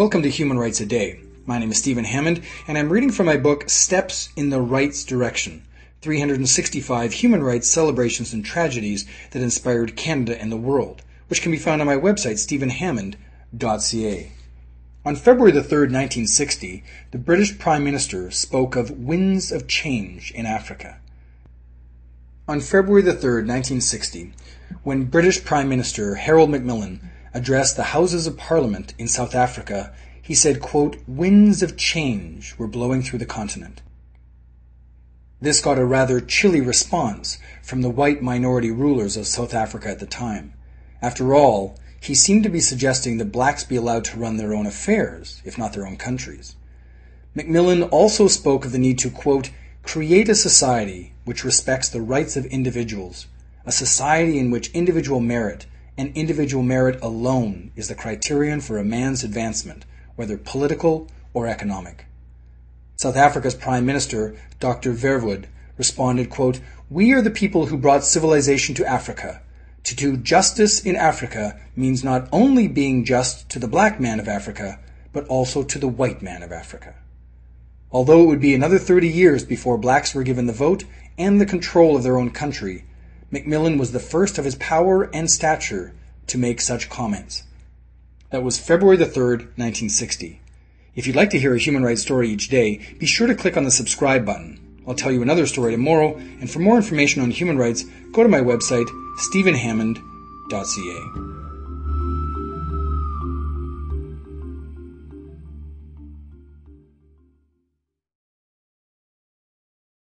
Welcome to Human Rights a Day. My name is Stephen Hammond, and I'm reading from my book Steps in the Rights Direction 365 Human Rights Celebrations and Tragedies that Inspired Canada and the World, which can be found on my website, stephenhammond.ca. On February the 3rd, 1960, the British Prime Minister spoke of winds of change in Africa. On February the 3rd, 1960, when British Prime Minister Harold Macmillan addressed the Houses of Parliament in South Africa, he said, winds of change were blowing through the continent. This got a rather chilly response from the white minority rulers of South Africa at the time. After all, he seemed to be suggesting that blacks be allowed to run their own affairs, if not their own countries. Macmillan also spoke of the need to, quote, create a society which respects the rights of individuals, a society in which individual merit and individual merit alone is the criterion for a man's advancement, whether political or economic. South Africa's Prime Minister, Dr. Verwoerd, responded, quote, We are the people who brought civilization to Africa. To do justice in Africa means not only being just to the black man of Africa, but also to the white man of Africa. Although it would be another 30 years before blacks were given the vote and the control of their own country, Macmillan was the first of his power and stature to make such comments. That was February the 3rd, 1960. If you'd like to hear a human rights story each day, be sure to click on the subscribe button. I'll tell you another story tomorrow, and for more information on human rights, go to my website, stephenhammond.ca.